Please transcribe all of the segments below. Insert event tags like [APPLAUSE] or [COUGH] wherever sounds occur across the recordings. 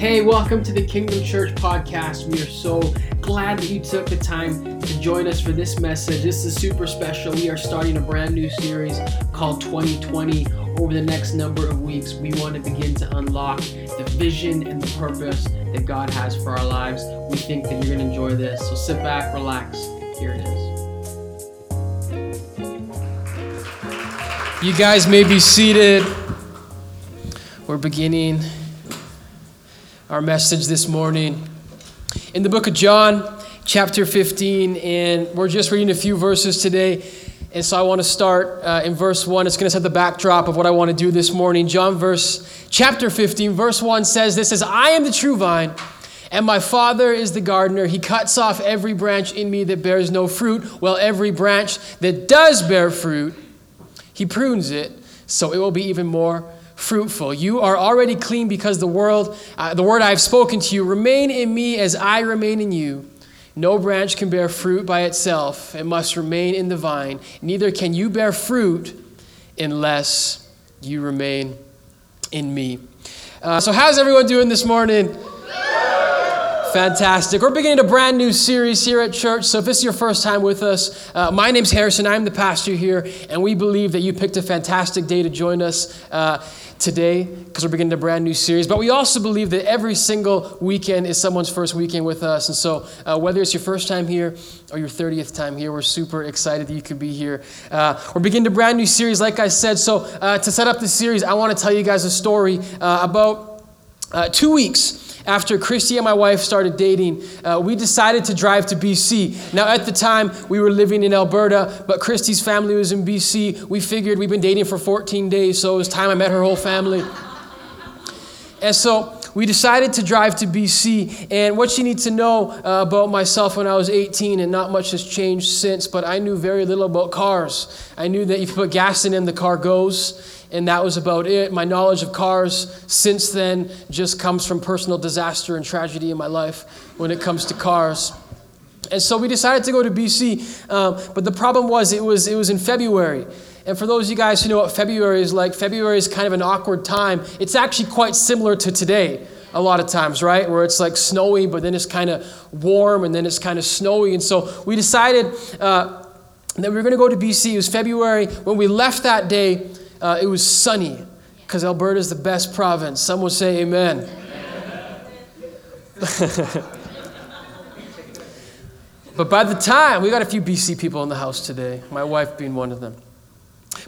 Hey, welcome to the Kingdom Church podcast. We are so glad that you took the time to join us for this message. This is super special. We are starting a brand new series called 2020. Over the next number of weeks, we want to begin to unlock the vision and the purpose that God has for our lives. We think that you're going to enjoy this. So sit back, relax. Here it is. You guys may be seated. We're beginning our message this morning in the book of John, chapter 15, and we're just reading a few verses today. And so I want to start uh, in verse 1. It's going to set the backdrop of what I want to do this morning. John, verse chapter 15, verse 1 says this says, I am the true vine, and my Father is the gardener. He cuts off every branch in me that bears no fruit, while every branch that does bear fruit, he prunes it, so it will be even more fruitful. You are already clean because the world, uh, the word I have spoken to you, remain in me as I remain in you. No branch can bear fruit by itself; it must remain in the vine. Neither can you bear fruit unless you remain in me. Uh, so, how's everyone doing this morning? Fantastic. We're beginning a brand new series here at church. So, if this is your first time with us, uh, my name's Harrison. I'm the pastor here, and we believe that you picked a fantastic day to join us. Uh, today because we're beginning a brand new series. But we also believe that every single weekend is someone's first weekend with us. And so, uh, whether it's your first time here or your 30th time here, we're super excited that you could be here. Uh, we're beginning a brand new series, like I said. So, uh, to set up the series, I want to tell you guys a story uh, about uh, two weeks after Christy and my wife started dating, uh, we decided to drive to BC. Now, at the time, we were living in Alberta, but Christy's family was in BC. We figured we'd been dating for 14 days, so it was time I met her whole family. And so we decided to drive to BC. And what you need to know uh, about myself when I was 18, and not much has changed since, but I knew very little about cars. I knew that if you put gas in them, the car goes and that was about it. My knowledge of cars since then just comes from personal disaster and tragedy in my life when it comes to cars. And so we decided to go to BC, um, but the problem was it was it was in February. And for those of you guys who know what February is like, February is kind of an awkward time. It's actually quite similar to today a lot of times, right? Where it's like snowy, but then it's kind of warm, and then it's kind of snowy. And so we decided uh, that we were going to go to BC. It was February. When we left that day, uh, it was sunny because Alberta is the best province. Some will say amen. [LAUGHS] but by the time, we got a few BC people in the house today, my wife being one of them.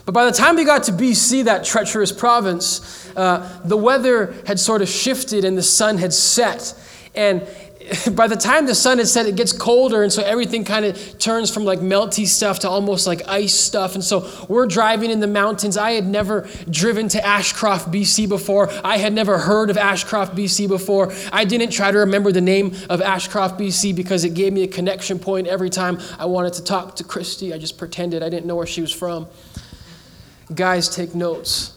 But by the time we got to BC, that treacherous province, uh, the weather had sort of shifted and the sun had set. And [LAUGHS] by the time the sun had set, it gets colder, and so everything kind of turns from like melty stuff to almost like ice stuff. And so we're driving in the mountains. I had never driven to Ashcroft, BC before. I had never heard of Ashcroft, BC before. I didn't try to remember the name of Ashcroft, BC because it gave me a connection point every time I wanted to talk to Christy. I just pretended I didn't know where she was from. Guys, take notes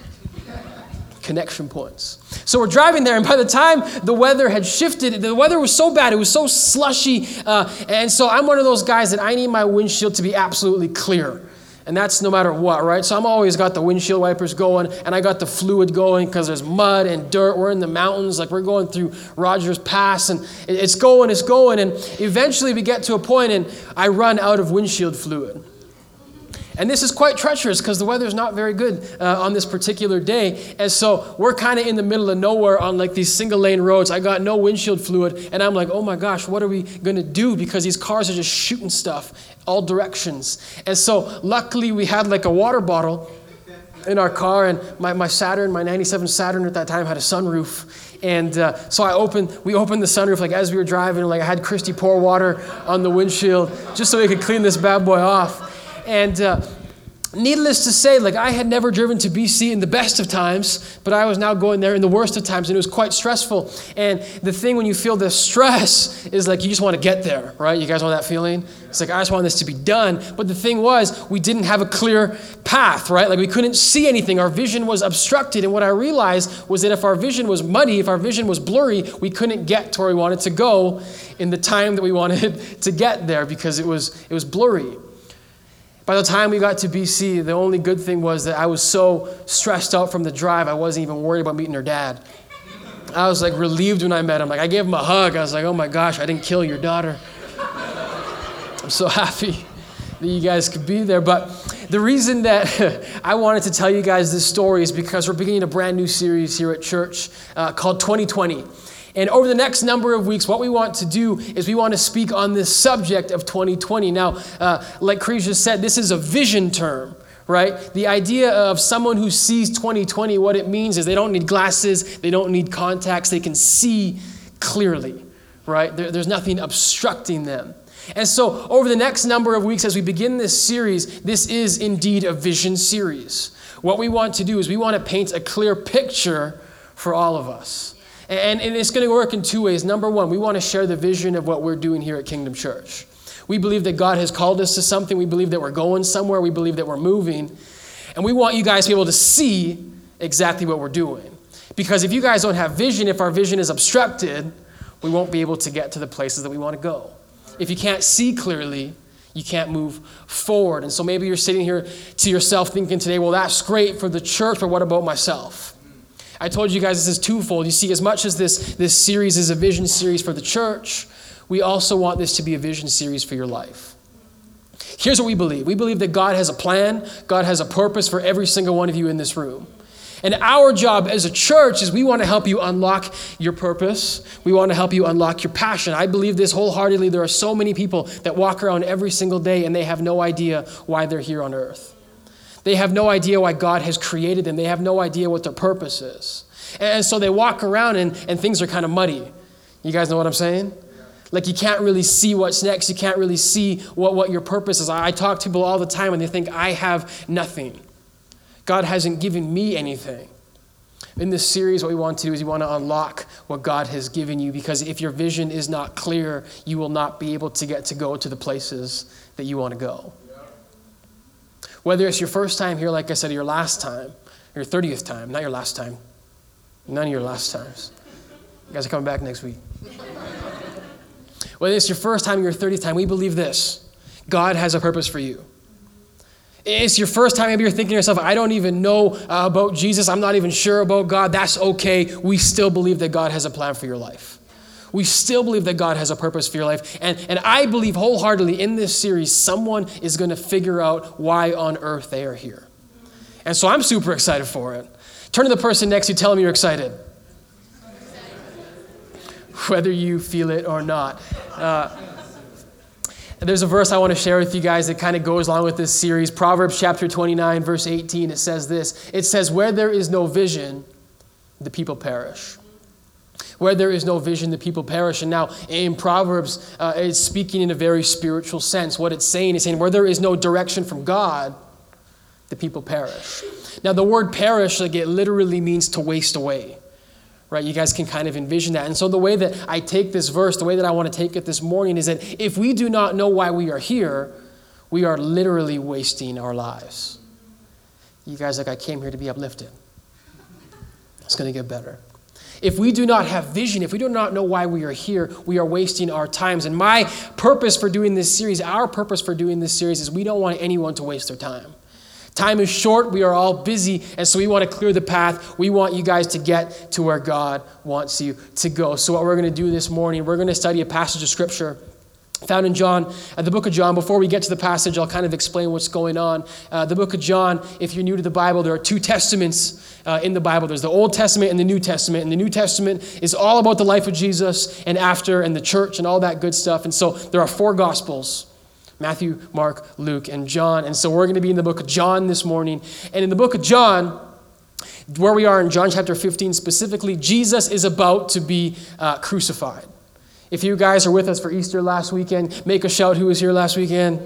connection points. So we're driving there, and by the time the weather had shifted, the weather was so bad, it was so slushy. Uh, and so I'm one of those guys that I need my windshield to be absolutely clear. And that's no matter what, right? So I'm always got the windshield wipers going, and I got the fluid going because there's mud and dirt. We're in the mountains, like we're going through Rogers Pass, and it's going, it's going. And eventually we get to a point, and I run out of windshield fluid. And this is quite treacherous because the weather is not very good uh, on this particular day. And so we're kind of in the middle of nowhere on like these single lane roads. I got no windshield fluid. And I'm like, oh my gosh, what are we going to do? Because these cars are just shooting stuff all directions. And so luckily we had like a water bottle in our car. And my, my Saturn, my 97 Saturn at that time had a sunroof. And uh, so I opened, we opened the sunroof like as we were driving. Like I had Christy pour water on the windshield just so we could clean this bad boy off. And uh, needless to say, like I had never driven to BC in the best of times, but I was now going there in the worst of times, and it was quite stressful. And the thing when you feel the stress is like you just want to get there, right? You guys know that feeling? It's like I just want this to be done. But the thing was, we didn't have a clear path, right? Like we couldn't see anything. Our vision was obstructed. And what I realized was that if our vision was muddy, if our vision was blurry, we couldn't get to where we wanted to go in the time that we wanted [LAUGHS] to get there because it was it was blurry. By the time we got to BC, the only good thing was that I was so stressed out from the drive, I wasn't even worried about meeting her dad. I was like relieved when I met him. Like I gave him a hug. I was like, oh my gosh, I didn't kill your daughter. I'm so [LAUGHS] happy that you guys could be there. But the reason that [LAUGHS] I wanted to tell you guys this story is because we're beginning a brand new series here at church uh, called 2020. And over the next number of weeks, what we want to do is we want to speak on this subject of 2020. Now, uh, like just said, this is a vision term right? The idea of someone who sees 2020, what it means is they don't need glasses, they don't need contacts, they can see clearly, right? There, there's nothing obstructing them. And so, over the next number of weeks, as we begin this series, this is indeed a vision series. What we want to do is we want to paint a clear picture for all of us. And, and it's going to work in two ways. Number one, we want to share the vision of what we're doing here at Kingdom Church. We believe that God has called us to something. We believe that we're going somewhere. We believe that we're moving. And we want you guys to be able to see exactly what we're doing. Because if you guys don't have vision, if our vision is obstructed, we won't be able to get to the places that we want to go. If you can't see clearly, you can't move forward. And so maybe you're sitting here to yourself thinking today, well, that's great for the church, but what about myself? I told you guys this is twofold. You see, as much as this, this series is a vision series for the church, we also want this to be a vision series for your life. Here's what we believe we believe that God has a plan, God has a purpose for every single one of you in this room. And our job as a church is we want to help you unlock your purpose. We want to help you unlock your passion. I believe this wholeheartedly. There are so many people that walk around every single day and they have no idea why they're here on earth. They have no idea why God has created them. They have no idea what their purpose is. And so they walk around and, and things are kind of muddy. You guys know what I'm saying? Like you can't really see what's next. You can't really see what, what your purpose is. I, I talk to people all the time and they think, I have nothing. God hasn't given me anything. In this series, what we want to do is we want to unlock what God has given you because if your vision is not clear, you will not be able to get to go to the places that you want to go. Whether it's your first time here, like I said, or your last time, your 30th time, not your last time, none of your last times. You guys are coming back next week. Whether it's your first time or your 30th time, we believe this God has a purpose for you. It's your first time, maybe you're thinking to yourself, I don't even know uh, about Jesus. I'm not even sure about God. That's okay. We still believe that God has a plan for your life. We still believe that God has a purpose for your life. And, and I believe wholeheartedly in this series, someone is going to figure out why on earth they are here. And so I'm super excited for it. Turn to the person next to you, tell them you're excited [LAUGHS] whether you feel it or not. Uh, there's a verse I want to share with you guys that kind of goes along with this series. Proverbs chapter 29, verse 18. It says this It says, Where there is no vision, the people perish. Where there is no vision, the people perish. And now in Proverbs, uh, it's speaking in a very spiritual sense. What it's saying is saying, Where there is no direction from God, the people perish. Now, the word perish, like it literally means to waste away right? You guys can kind of envision that. And so, the way that I take this verse, the way that I want to take it this morning is that if we do not know why we are here, we are literally wasting our lives. You guys, like, I came here to be uplifted. It's going to get better. If we do not have vision, if we do not know why we are here, we are wasting our times. And my purpose for doing this series, our purpose for doing this series, is we don't want anyone to waste their time. Time is short. We are all busy. And so we want to clear the path. We want you guys to get to where God wants you to go. So, what we're going to do this morning, we're going to study a passage of Scripture found in John, uh, the book of John. Before we get to the passage, I'll kind of explain what's going on. Uh, the book of John, if you're new to the Bible, there are two testaments uh, in the Bible there's the Old Testament and the New Testament. And the New Testament is all about the life of Jesus and after and the church and all that good stuff. And so there are four Gospels. Matthew, Mark, Luke, and John. And so we're going to be in the book of John this morning. And in the book of John, where we are in John chapter 15 specifically, Jesus is about to be uh, crucified. If you guys are with us for Easter last weekend, make a shout who was here last weekend.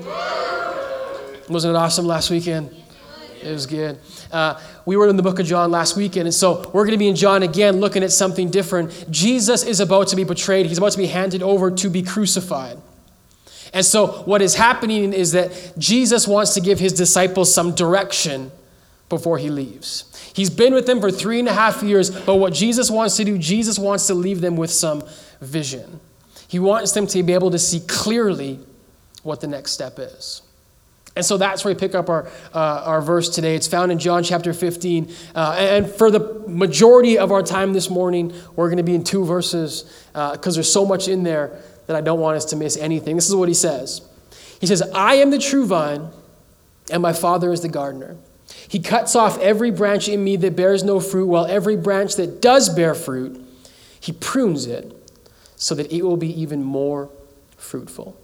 Wasn't it awesome last weekend? It was good. Uh, we were in the book of John last weekend, and so we're going to be in John again looking at something different. Jesus is about to be betrayed, he's about to be handed over to be crucified. And so, what is happening is that Jesus wants to give his disciples some direction before he leaves. He's been with them for three and a half years, but what Jesus wants to do, Jesus wants to leave them with some vision. He wants them to be able to see clearly what the next step is. And so that's where we pick up our, uh, our verse today. It's found in John chapter 15. Uh, and for the majority of our time this morning, we're going to be in two verses because uh, there's so much in there that I don't want us to miss anything. This is what he says He says, I am the true vine, and my Father is the gardener. He cuts off every branch in me that bears no fruit, while every branch that does bear fruit, he prunes it so that it will be even more fruitful.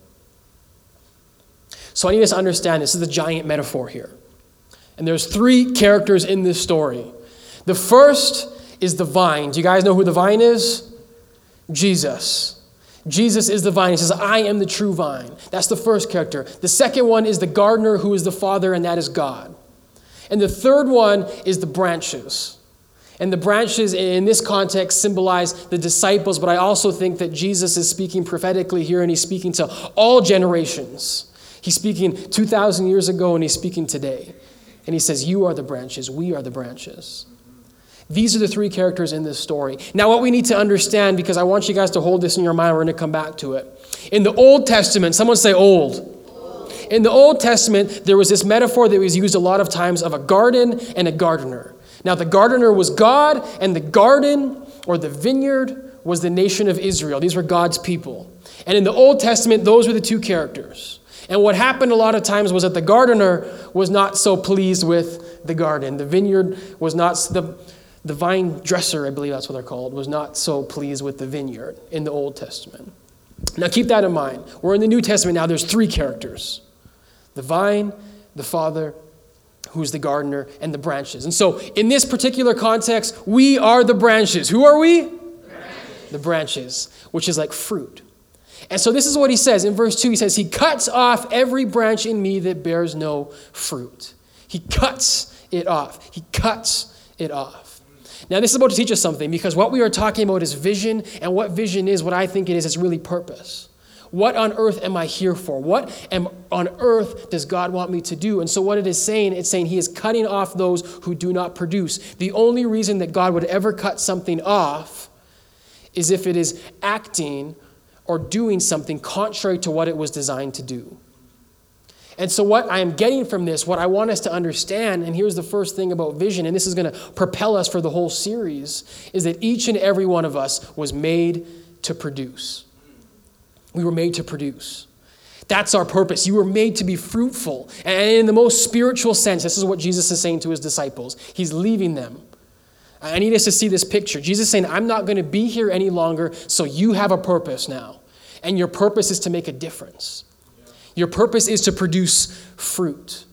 So I need us to understand this is a giant metaphor here. And there's three characters in this story. The first is the vine. Do you guys know who the vine is? Jesus. Jesus is the vine. He says, I am the true vine. That's the first character. The second one is the gardener, who is the Father, and that is God. And the third one is the branches. And the branches in this context symbolize the disciples, but I also think that Jesus is speaking prophetically here, and he's speaking to all generations. He's speaking 2,000 years ago and he's speaking today. And he says, You are the branches, we are the branches. These are the three characters in this story. Now, what we need to understand, because I want you guys to hold this in your mind, we're going to come back to it. In the Old Testament, someone say old. In the Old Testament, there was this metaphor that was used a lot of times of a garden and a gardener. Now, the gardener was God, and the garden or the vineyard was the nation of Israel. These were God's people. And in the Old Testament, those were the two characters. And what happened a lot of times was that the gardener was not so pleased with the garden. The vineyard was not, the, the vine dresser, I believe that's what they're called, was not so pleased with the vineyard in the Old Testament. Now keep that in mind. We're in the New Testament now, there's three characters the vine, the Father, who's the gardener, and the branches. And so in this particular context, we are the branches. Who are we? Branches. The branches, which is like fruit. And so this is what he says in verse 2. He says, He cuts off every branch in me that bears no fruit. He cuts it off. He cuts it off. Now, this is about to teach us something because what we are talking about is vision, and what vision is, what I think it is, is really purpose. What on earth am I here for? What am, on earth does God want me to do? And so, what it is saying, it's saying He is cutting off those who do not produce. The only reason that God would ever cut something off is if it is acting or doing something contrary to what it was designed to do. And so, what I am getting from this, what I want us to understand, and here's the first thing about vision, and this is going to propel us for the whole series, is that each and every one of us was made to produce. We were made to produce. That's our purpose. You were made to be fruitful. And in the most spiritual sense, this is what Jesus is saying to his disciples. He's leaving them I need us to see this picture. Jesus saying, I'm not going to be here any longer, so you have a purpose now. And your purpose is to make a difference. Your purpose is to produce fruit.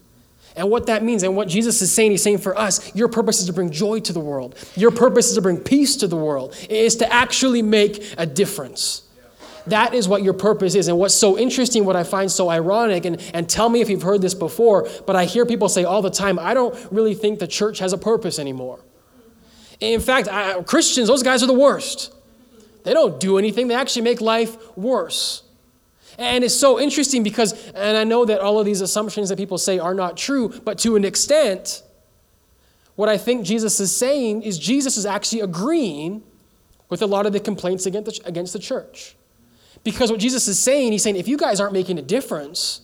And what that means, and what Jesus is saying, he's saying for us, your purpose is to bring joy to the world. Your purpose is to bring peace to the world. It is to actually make a difference. That is what your purpose is. And what's so interesting, what I find so ironic, and, and tell me if you've heard this before, but I hear people say all the time, I don't really think the church has a purpose anymore. In fact, I, Christians, those guys are the worst. They don't do anything, they actually make life worse. And it's so interesting because, and I know that all of these assumptions that people say are not true, but to an extent, what I think Jesus is saying is Jesus is actually agreeing with a lot of the complaints against the, against the church. Because what Jesus is saying, he's saying, if you guys aren't making a difference,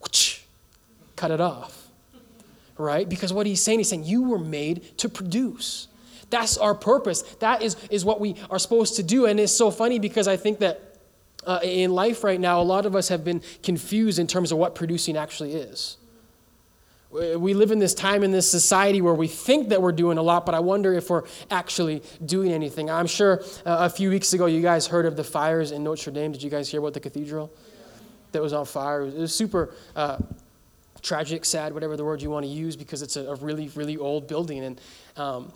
whoosh, cut it off right? Because what he's saying, he's saying, you were made to produce. That's our purpose. That is, is what we are supposed to do. And it's so funny because I think that uh, in life right now, a lot of us have been confused in terms of what producing actually is. We live in this time in this society where we think that we're doing a lot, but I wonder if we're actually doing anything. I'm sure uh, a few weeks ago you guys heard of the fires in Notre Dame. Did you guys hear about the cathedral that was on fire? It was super. Uh, tragic, sad, whatever the word you want to use, because it's a, a really, really old building. And um,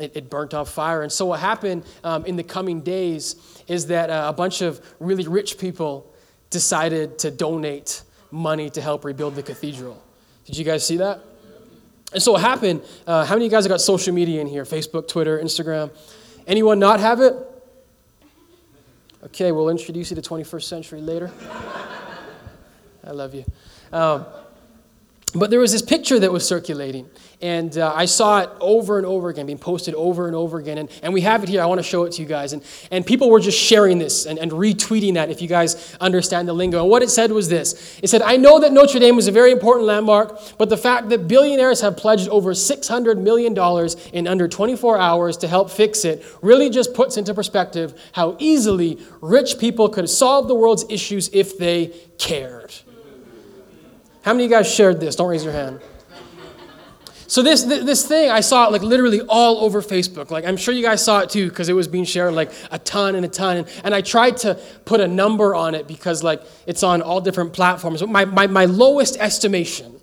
it, it, burnt off fire. And so, what happened um, in the coming days is that uh, a bunch of really rich people decided to donate money to help rebuild the cathedral. Did you guys see that? And so, what happened? Uh, how many of you guys have got social media in here? Facebook, Twitter, Instagram? Anyone not have it? Okay, we'll introduce you to 21st century later. [LAUGHS] I love you. Um, But there was this picture that was circulating, and uh, I saw it over and over again, being posted over and over again. And, and we have it here. I want to show it to you guys. And, and people were just sharing this and, and retweeting that if you guys understand the lingo. And what it said was this It said, I know that Notre Dame is a very important landmark, but the fact that billionaires have pledged over $600 million in under 24 hours to help fix it really just puts into perspective how easily rich people could solve the world's issues if they cared. How many of you guys shared this? Don't raise your hand. So this this thing I saw it like literally all over Facebook. Like I'm sure you guys saw it too because it was being shared like a ton and a ton. And, and I tried to put a number on it because like it's on all different platforms. But my, my, my lowest estimation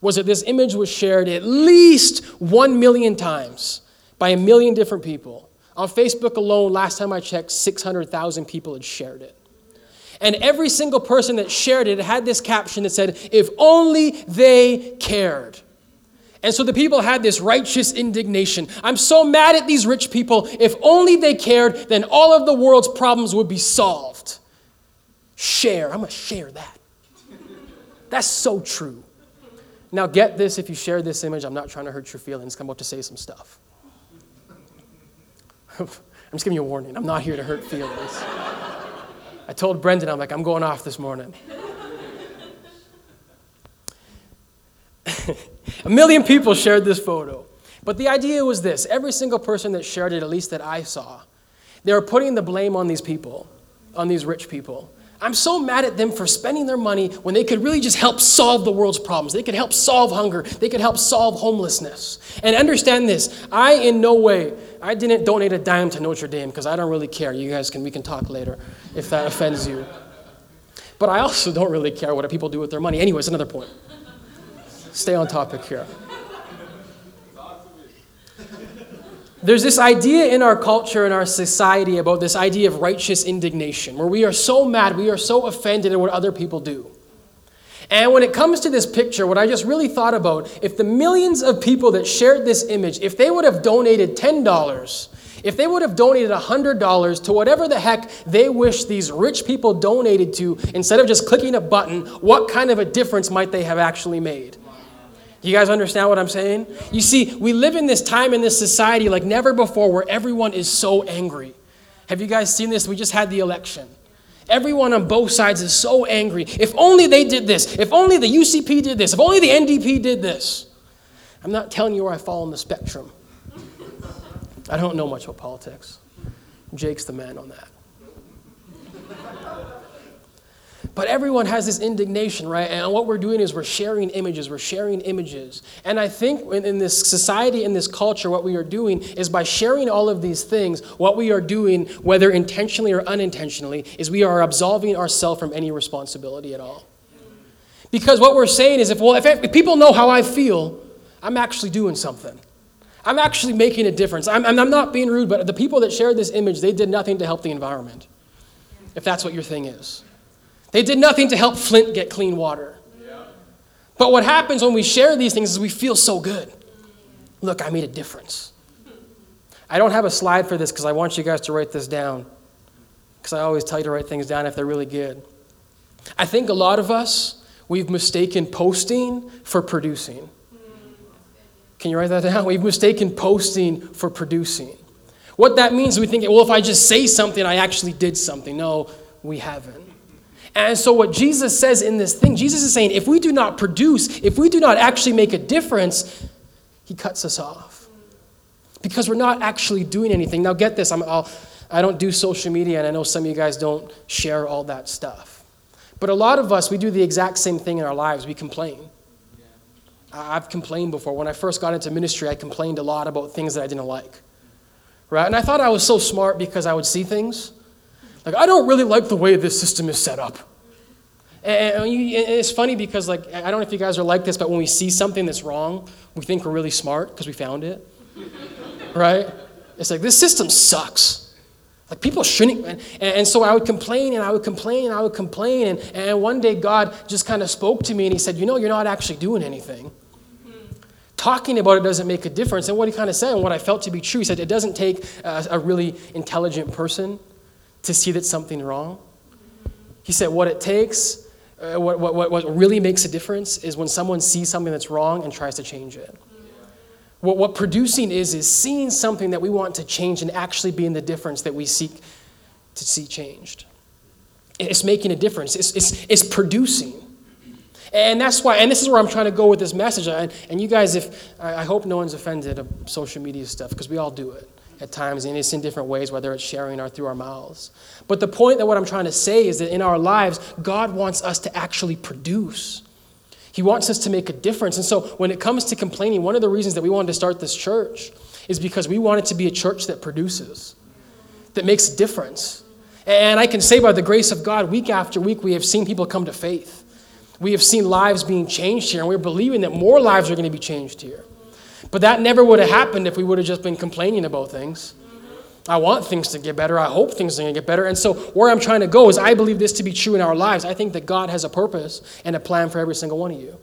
was that this image was shared at least one million times by a million different people. On Facebook alone, last time I checked, 600,000 people had shared it. And every single person that shared it had this caption that said, If only they cared. And so the people had this righteous indignation. I'm so mad at these rich people. If only they cared, then all of the world's problems would be solved. Share. I'm going to share that. That's so true. Now, get this if you share this image, I'm not trying to hurt your feelings. I'm about to say some stuff. [LAUGHS] I'm just giving you a warning. I'm not here to hurt feelings. I told Brendan, I'm like, I'm going off this morning. [LAUGHS] a million people shared this photo. But the idea was this every single person that shared it, at least that I saw, they were putting the blame on these people, on these rich people. I'm so mad at them for spending their money when they could really just help solve the world's problems. They could help solve hunger. They could help solve homelessness. And understand this I, in no way, I didn't donate a dime to Notre Dame because I don't really care. You guys can, we can talk later if that offends you. But I also don't really care what people do with their money. Anyways, another point. Stay on topic here. There's this idea in our culture, in our society, about this idea of righteous indignation, where we are so mad, we are so offended at what other people do. And when it comes to this picture, what I just really thought about, if the millions of people that shared this image, if they would have donated $10, if they would have donated $100 to whatever the heck they wish these rich people donated to, instead of just clicking a button, what kind of a difference might they have actually made? You guys understand what I'm saying? You see, we live in this time in this society like never before where everyone is so angry. Have you guys seen this? We just had the election. Everyone on both sides is so angry. If only they did this. If only the UCP did this. If only the NDP did this. I'm not telling you where I fall on the spectrum. I don't know much about politics. Jake's the man on that. But everyone has this indignation, right? And what we're doing is we're sharing images, we're sharing images. And I think in, in, this society, in this culture, what we are doing is by sharing all of these things, what we are doing, whether intentionally or unintentionally, is we are absolving ourselves from any responsibility at all. Because what we're saying is if, well, if, if people know how I feel, I'm actually doing something. I'm actually making a difference. I'm, I'm not being rude, but the people that shared this image, they did nothing to help the environment, if that's what your thing is. They did nothing to help Flint get clean water. But what happens when we share these things is we feel so good. Look, I made a difference. I don't have a slide for this because I want you guys to write this down. Because I always tell you to write things down if they're really good. I think a lot of us, we've mistaken posting for producing. Can you write that down? [LAUGHS] We've mistaken posting for producing. What that means, we think, well, if I just say something, I actually did something. No, we haven't. And so, what Jesus says in this thing, Jesus is saying, if we do not produce, if we do not actually make a difference, he cuts us off. Because we're not actually doing anything. Now, get this, I'm, I'll, I don't do social media, and I know some of you guys don't share all that stuff. But a lot of us, we do the exact same thing in our lives. We complain. I've complained before. When I first got into ministry, I complained a lot about things that I didn't like. Right? And I thought I was so smart because I would see things like, I don't really like the way this system is set up. And it's funny because, like, I don't know if you guys are like this, but when we see something that's wrong, we think we're really smart because we found it. right? It's like, this system sucks. Like, people shouldn't. And, and so I would complain and I would complain and I would complain. And, and one day God just kind of spoke to me and He said, You know, you're not actually doing anything. Talking about it doesn't make a difference. And what He kind of said, and what I felt to be true, He said, It doesn't take a, a really intelligent person to see that something wrong. He said, What it takes, uh, what, what, what really makes a difference is when someone sees something that's wrong and tries to change it. What, what producing is, is seeing something that we want to change and actually being the difference that we seek to see changed. It's making a difference, it's, it's, it's producing. And that's why, and this is where I'm trying to go with this message. And, and you guys, if I hope no one's offended of social media stuff, because we all do it at times, and it's in different ways, whether it's sharing or through our mouths. But the point that what I'm trying to say is that in our lives, God wants us to actually produce. He wants us to make a difference. And so when it comes to complaining, one of the reasons that we wanted to start this church is because we want it to be a church that produces, that makes a difference. And I can say by the grace of God, week after week, we have seen people come to faith. We have seen lives being changed here, and we're believing that more lives are going to be changed here. But that never would have happened if we would have just been complaining about things. I want things to get better. I hope things are going to get better. And so, where I'm trying to go is I believe this to be true in our lives. I think that God has a purpose and a plan for every single one of you.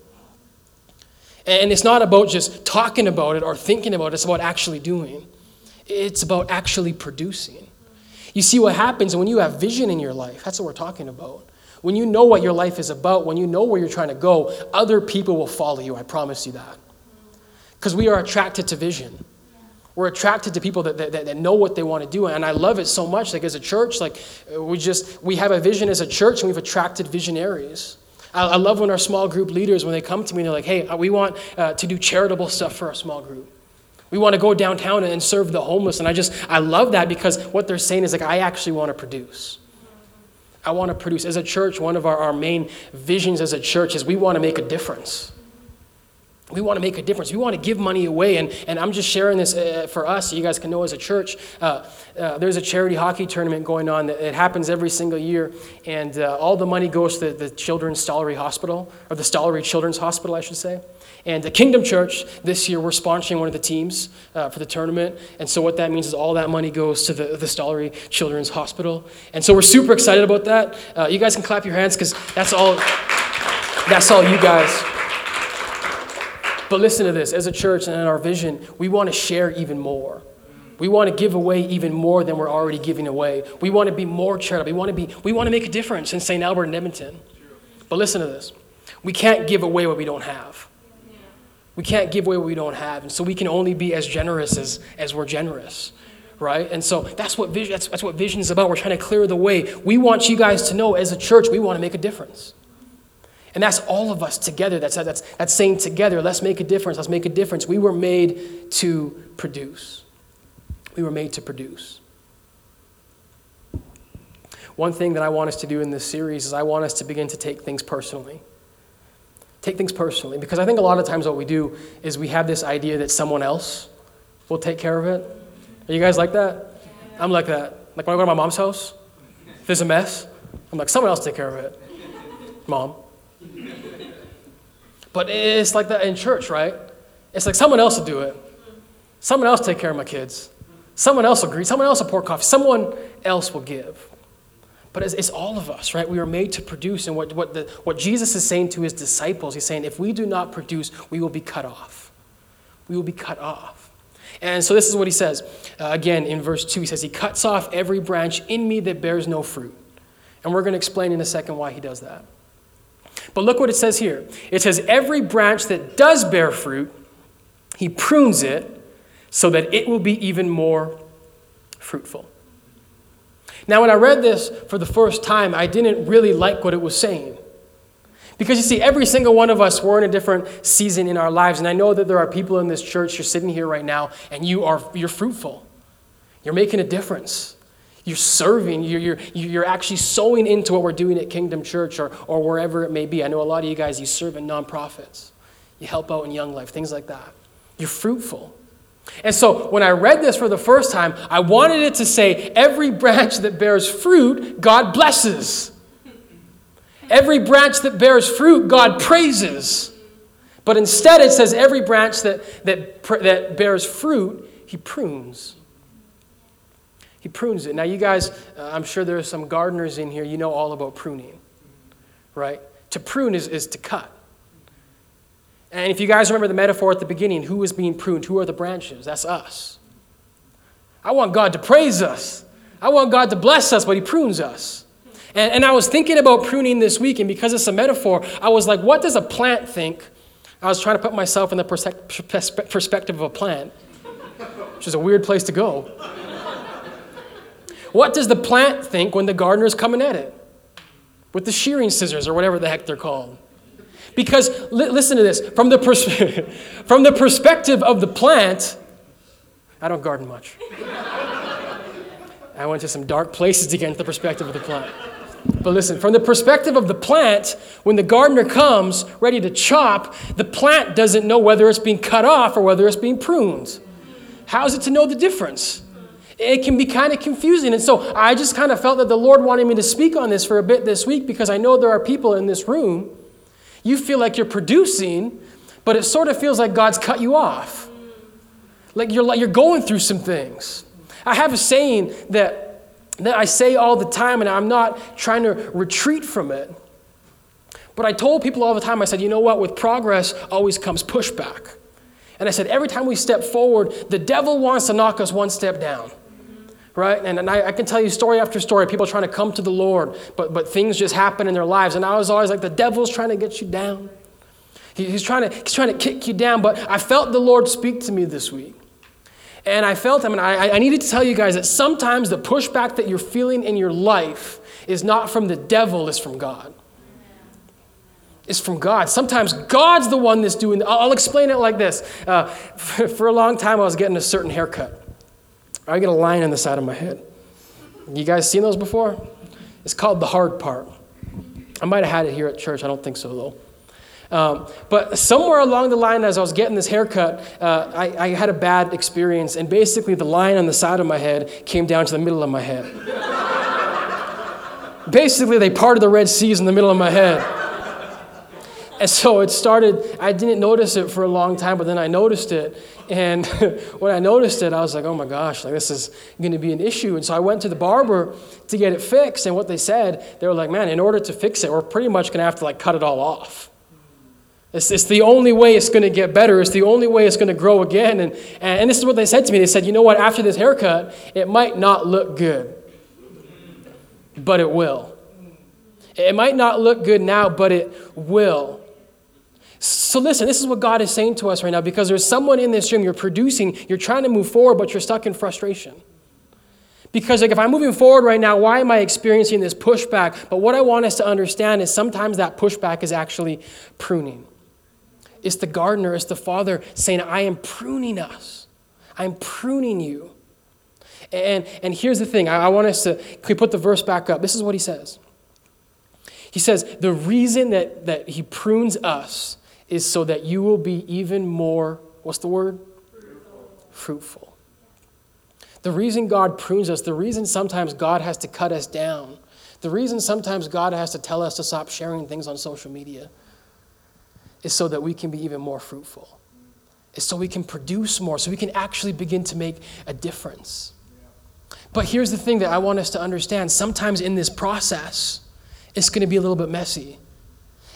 And it's not about just talking about it or thinking about it, it's about actually doing. It's about actually producing. You see what happens when you have vision in your life. That's what we're talking about. When you know what your life is about, when you know where you're trying to go, other people will follow you. I promise you that. Because we are attracted to vision. We're attracted to people that, that, that know what they want to do. And I love it so much. Like as a church, like we just, we have a vision as a church and we've attracted visionaries. I, I love when our small group leaders, when they come to me, and they're like, hey, we want uh, to do charitable stuff for our small group. We want to go downtown and serve the homeless. And I just, I love that because what they're saying is like, I actually want to produce. I want to produce. As a church, one of our, our main visions as a church is we want to make a difference. We want to make a difference. We want to give money away. And, and I'm just sharing this uh, for us so you guys can know as a church. Uh, uh, there's a charity hockey tournament going on. It happens every single year. And uh, all the money goes to the Children's Stollery Hospital, or the Stollery Children's Hospital, I should say. And the Kingdom Church, this year, we're sponsoring one of the teams uh, for the tournament. And so, what that means is all that money goes to the, the Stollery Children's Hospital. And so, we're super excited about that. Uh, you guys can clap your hands because that's all, that's all you guys. But listen to this as a church and in our vision, we want to share even more. We want to give away even more than we're already giving away. We want to be more charitable. We want to, be, we want to make a difference in St. Albert and Edmonton. But listen to this we can't give away what we don't have. We can't give away what we don't have. And so we can only be as generous as, as we're generous. Right? And so that's what vision that's, that's what vision is about. We're trying to clear the way. We want you guys to know as a church, we want to make a difference. And that's all of us together. That's, that's, that's saying together, let's make a difference. Let's make a difference. We were made to produce. We were made to produce. One thing that I want us to do in this series is I want us to begin to take things personally take things personally because I think a lot of times what we do is we have this idea that someone else will take care of it. Are you guys like that? I'm like that. Like when I go to my mom's house, if there's a mess, I'm like, someone else take care of it. Mom. But it's like that in church, right? It's like someone else will do it. Someone else take care of my kids. Someone else will greet. Someone else will pour coffee. Someone else will give. But it's, it's, all of us, right? We are made to produce. And what, what, the, what Jesus is saying to his disciples, he's saying, if we do not produce, we will be cut off. We will be cut off. And so this is what he says. Uh, again, in verse 2, he says, He cuts off every branch in me that bears no fruit. And we're going to explain in a second why he does that. But look what it says here it says, Every branch that does bear fruit, he prunes it so that it will be even more fruitful. Now, when I read this for the first time, I didn't really like what it was saying. Because you see, every single one of us, we're in a different season in our lives. And I know that there are people in this church, you're sitting here right now, and you are, you're fruitful. You're making a difference. You're serving. You're, you're, you're actually sowing into what we're doing at Kingdom Church or, or wherever it may be. I know a lot of you guys, you serve in nonprofits. You help out in Young Life, things like that. You're fruitful. And so when I read this for the first time, I wanted it to say, every branch that bears fruit, God blesses. Every branch that bears fruit, God praises. But instead, it says, every branch that, that, that bears fruit, He prunes. He prunes it. Now, you guys, uh, I'm sure there are some gardeners in here, you know all about pruning, right? To prune is, is to cut. And if you guys remember the metaphor at the beginning, who is being pruned? Who are the branches? That's us. I want God to praise us. I want God to bless us, but He prunes us. And, and I was thinking about pruning this week, and because it's a metaphor, I was like, what does a plant think? I was trying to put myself in the perspective of a plant, which is a weird place to go. What does the plant think when the gardener's coming at it? With the shearing scissors or whatever the heck they're called. Because, li- listen to this from the, pers- [LAUGHS] from the perspective of the plant, I don't garden much. I went to some dark places to get the perspective of the plant. But listen, from the perspective of the plant, when the gardener comes ready to chop, the plant doesn't know whether it's being cut off or whether it's being pruned. How is it to know the difference? It can be kind of confusing. And so I just kind of felt that the Lord wanted me to speak on this for a bit this week because I know there are people in this room. You feel like you're producing, but it sort of feels like God's cut you off. Like you're, you're going through some things. I have a saying that that I say all the time, and I'm not trying to retreat from it. But I told people all the time, I said, you know what? With progress always comes pushback. And I said, every time we step forward, the devil wants to knock us one step down. Right? And, and I, I, can tell you story after story, people trying to come to the Lord, but, but things just happen in their lives. And I was always like, the devil's trying to get you down. He, he's, trying to, he's trying to kick you down. But I felt the Lord speak to me this week. And I felt him, and I, I needed to tell you guys that sometimes the pushback that you're feeling in your life is not from the devil, it's from God. It's from God. Sometimes God's the one that's doing. I'll, explain it like this. Uh, for, [LAUGHS] for a long time, I was getting a certain haircut. I get a line on the side of my head. You guys seen those before? It's called the hard part. I might have had it here at church. I don't think so though. Um, but somewhere along the line, as I was getting this haircut, uh, I, I, had a bad experience, and basically the line on the side of my head came down to the middle of my head. [LAUGHS] basically, they parted the Red Seas in the middle of my head. And so it started, I didn't notice it for a long time, but then I noticed it. And [LAUGHS] when I noticed it, I was like, oh my gosh, like this is going to be an issue. And so I went to the barber to get it fixed. And what they said, they were like, man, in order to fix it, we're pretty much going to have to like cut it all off. It's, it's the only way it's going to get better. It's the only way it's going to grow again. And, and this is what they said to me. They said, you know what, after this haircut, it might not look good, but it will. It might not look good now, but it will. So, listen, this is what God is saying to us right now because there's someone in this room, you're producing, you're trying to move forward, but you're stuck in frustration. Because, like, if I'm moving forward right now, why am I experiencing this pushback? But what I want us to understand is sometimes that pushback is actually pruning. It's the gardener, it's the father saying, I am pruning us. I'm pruning you. And, and here's the thing I, I want us to, can we put the verse back up? This is what he says. He says, The reason that, that he prunes us is so that you will be even more, what's the word? Fruitful. Fruitful. The reason God prunes us, the reason sometimes God has to cut us down, the reason sometimes God has to tell us to stop sharing things on social media is so that we can be even more fruitful. It's so we can produce more, so we can actually begin to make a difference. But here's the thing that I want us to understand sometimes in this process, it's going to be a little bit messy.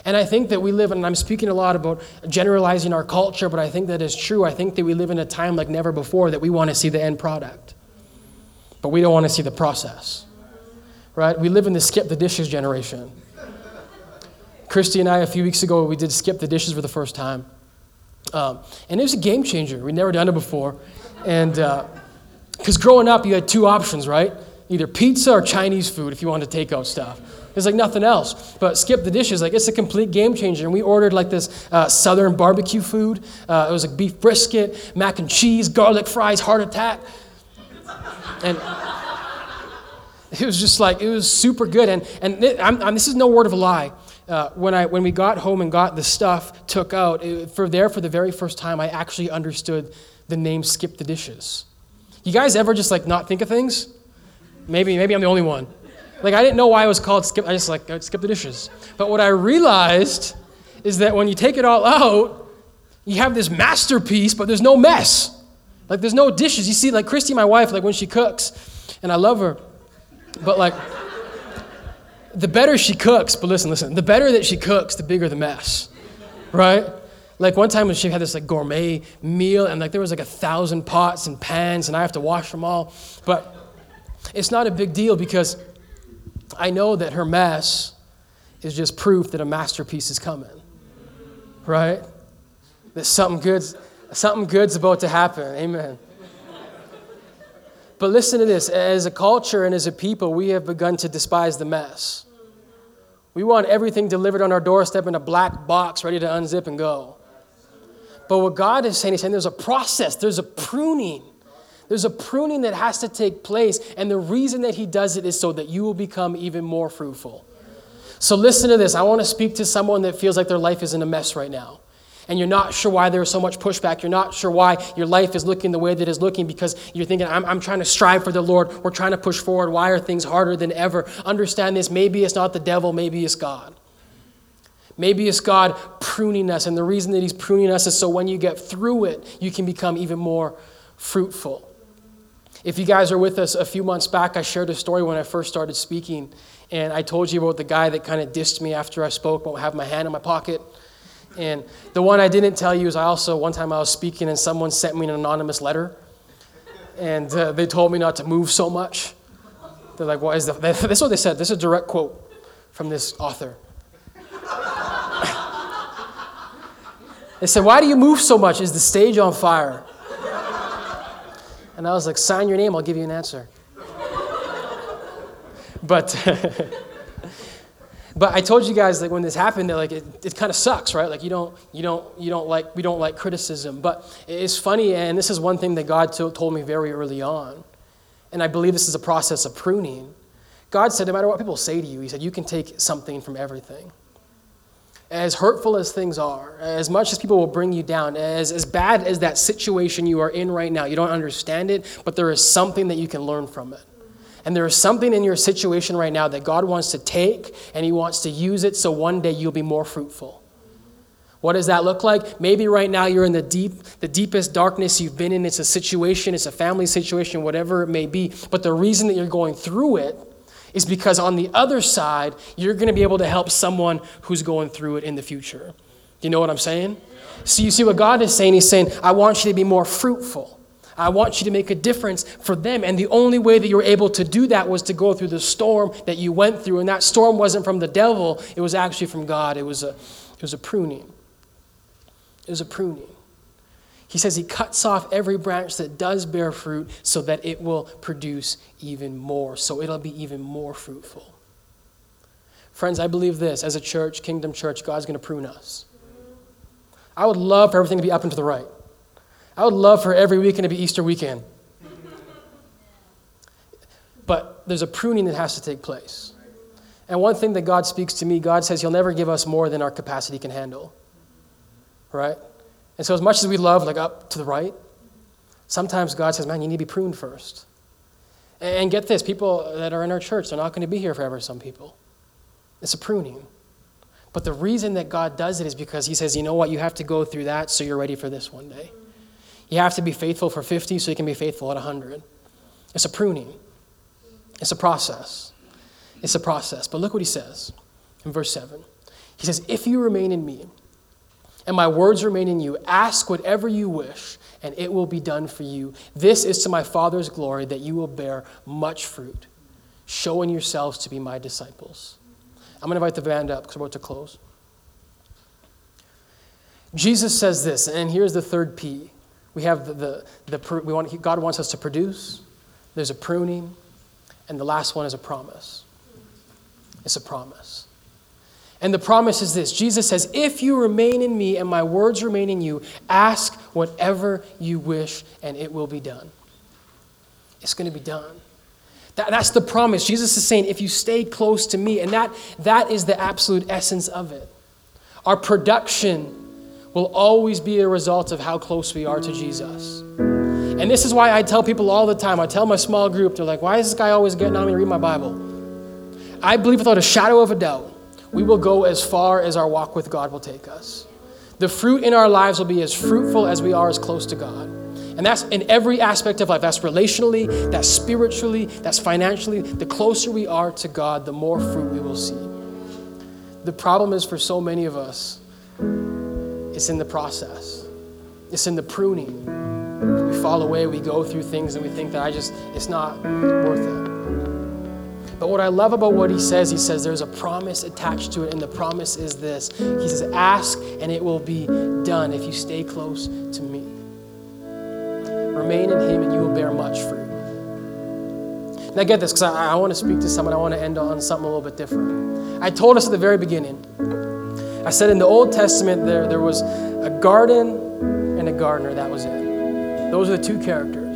And I think that we live, and I'm speaking a lot about generalizing our culture, but I think that is true. I think that we live in a time like never before that we want to see the end product, but we don't want to see the process. Right? We live in the skip the dishes generation. Christy and I, a few weeks ago, we did skip the dishes for the first time. Um, and it was a game changer. We'd never done it before. And because uh, growing up, you had two options, right? Either pizza or Chinese food if you wanted to take out stuff. It's like nothing else. But skip the dishes, like it's a complete game changer. And we ordered like this uh, southern barbecue food. Uh, it was like beef brisket, mac and cheese, garlic fries, heart attack. And [LAUGHS] it was just like, it was super good. And, and it, I'm, I'm, this is no word of a lie uh, when, I, when we got home and got the stuff took out, it, for there for the very first time, I actually understood the name Skip the Dishes. You guys ever just like not think of things? Maybe, maybe I'm the only one. Like I didn't know why it was called Skip. I just like skip the dishes. But what I realized is that when you take it all out, you have this masterpiece, but there's no mess. Like there's no dishes. You see, like Christy, my wife, like when she cooks, and I love her, but like the better she cooks, but listen, listen, the better that she cooks, the bigger the mess, right? Like one time when she had this like gourmet meal and like there was like a thousand pots and pans and I have to wash them all. But it's not a big deal because I know that her mess is just proof that a masterpiece is coming. Right? That something good's, something good's about to happen. Amen. But listen to this as a culture and as a people, we have begun to despise the mess. We want everything delivered on our doorstep in a black box, ready to unzip and go. But what God is saying, He's saying there's a process, there's a pruning. There's a pruning that has to take place, and the reason that He does it is so that you will become even more fruitful. So, listen to this. I want to speak to someone that feels like their life is in a mess right now and you're not sure why there's so much pushback. You're not sure why your life is looking the way that it's looking because you're thinking, I'm, I'm trying to strive for the Lord. We're trying to push forward. Why are things harder than ever? Understand this. Maybe it's not the devil, maybe it's God. Maybe it's God pruning us, and the reason that He's pruning us is so when you get through it, you can become even more fruitful. If you guys are with us a few months back, I shared a story when I first started speaking, and I told you about the guy that kind of dissed me after I spoke, won't have my hand in my pocket. And the one I didn't tell you is I also, one time I was speaking and someone sent me an anonymous letter. And uh, they told me not to move so much. They're like, what is the, this is what they said. This is a direct quote from this author. [LAUGHS] they said, Why do you move so much? Is the stage on fire? And I was like, Sign your name, I'll give you an answer. But. [LAUGHS] But I told you guys like when this happened that like it, it kind of sucks, right? Like you don't you don't you don't like we don't like criticism. But it's funny, and this is one thing that God to, told me very early on, and I believe this is a process of pruning. God said, no matter what people say to you, He said you can take something from everything. As hurtful as things are, as much as people will bring you down, as, as bad as that situation you are in right now, you don't understand it, but there is something that you can learn from it. And there is something in your situation right now that God wants to take and He wants to use it so one day you'll be more fruitful. What does that look like? Maybe right now you're in the deep, the deepest darkness you've been in. It's a situation, it's a family situation, whatever it may be. But the reason that you're going through it is because on the other side, you're going to be able to help someone who's going through it in the future. You know what I'm saying? So you see what God is saying? He's saying, I want you to be more fruitful. I want you to make a difference for them. And the only way that you were able to do that was to go through the storm that you went through. And that storm wasn't from the devil, it was actually from God. It was a, it was a pruning. It was a pruning. He says he cuts off every branch that does bear fruit so that it will produce even more, so it'll be even more fruitful. Friends, I believe this as a church, Kingdom Church, God's going to prune us. I would love for everything to be up and to the right. I would love for every weekend to be Easter weekend. But there's a pruning that has to take place. And one thing that God speaks to me, God says He'll never give us more than our capacity can handle. Right? And so, as much as we love, like up to the right, sometimes God says, man, you need to be pruned first. And get this people that are in our church, they're not going to be here forever, some people. It's a pruning. But the reason that God does it is because He says, you know what, you have to go through that so you're ready for this one day. You have to be faithful for 50 so you can be faithful at 100. It's a pruning, it's a process. It's a process. But look what he says in verse 7. He says, If you remain in me, and my words remain in you, ask whatever you wish, and it will be done for you. This is to my Father's glory that you will bear much fruit, showing yourselves to be my disciples. I'm going to invite the band up because we're about to close. Jesus says this, and here's the third P we have the, the, the we want, God wants us to produce, there's a pruning, and the last one is a promise. It's a promise. And the promise is this Jesus says, If you remain in me and my words remain in you, ask whatever you wish and it will be done. It's going to be done. That, that's the promise. Jesus is saying, If you stay close to me, and that, that is the absolute essence of it. Our production will always be a result of how close we are to Jesus. And this is why I tell people all the time, I tell my small group, they're like, why is this guy always getting on me to read my Bible? I believe without a shadow of a doubt, we will go as far as our walk with God will take us. The fruit in our lives will be as fruitful as we are as close to God. And that's in every aspect of life. That's relationally, that's spiritually, that's financially. The closer we are to God, the more fruit we will see. The problem is for so many of us, it's in the process, it's in the pruning. We fall away, we go through things, and we think that I just, it's not worth it. But what I love about what he says, he says there's a promise attached to it, and the promise is this. He says, Ask and it will be done if you stay close to me. Remain in him and you will bear much fruit. Now, get this, because I, I want to speak to someone. I want to end on something a little bit different. I told us at the very beginning, I said in the Old Testament, there, there was a garden and a gardener. That was it. Those are the two characters.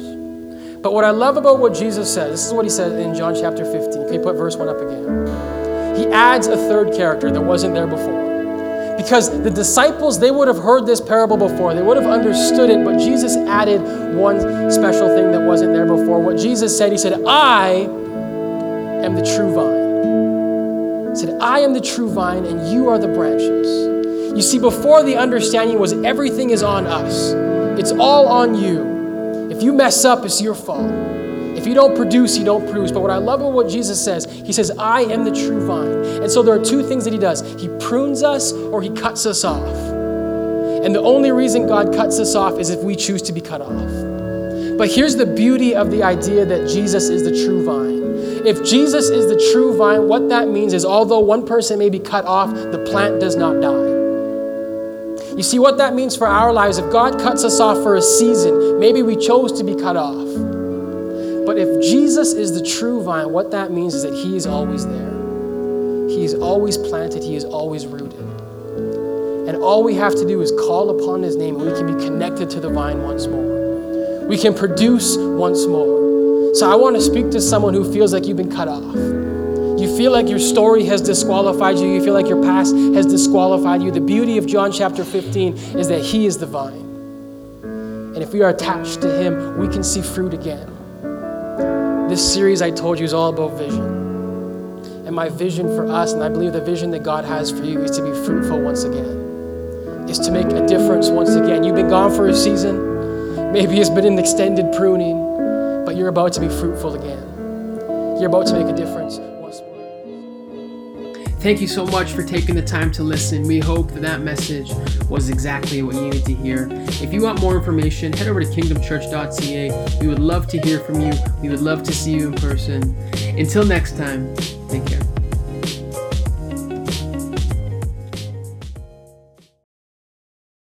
But what I love about what Jesus says, this is what he said in John chapter 15. Can you put verse 1 up again? He adds a third character that wasn't there before. Because the disciples, they would have heard this parable before. They would have understood it, but Jesus added one special thing that wasn't there before. What Jesus said, He said, I am the true vine. He said, I am the true vine, and you are the branches. You see, before the understanding was everything is on us, it's all on you. If you mess up, it's your fault. If you don't produce, you don't produce. But what I love about what Jesus says, he says, I am the true vine. And so there are two things that he does he prunes us or he cuts us off. And the only reason God cuts us off is if we choose to be cut off. But here's the beauty of the idea that Jesus is the true vine. If Jesus is the true vine, what that means is although one person may be cut off, the plant does not die. You see what that means for our lives? If God cuts us off for a season, maybe we chose to be cut off. But if Jesus is the true vine, what that means is that He is always there. He is always planted, He is always rooted. And all we have to do is call upon His name, and we can be connected to the vine once more. We can produce once more. So I want to speak to someone who feels like you've been cut off. You feel like your story has disqualified you. You feel like your past has disqualified you. The beauty of John chapter 15 is that He is the vine. And if we are attached to Him, we can see fruit again. This series, I told you, is all about vision. And my vision for us, and I believe the vision that God has for you, is to be fruitful once again, is to make a difference once again. You've been gone for a season. Maybe it's been an extended pruning, but you're about to be fruitful again. You're about to make a difference. Thank you so much for taking the time to listen. We hope that that message was exactly what you needed to hear. If you want more information, head over to kingdomchurch.ca. We would love to hear from you. We would love to see you in person. Until next time, take care.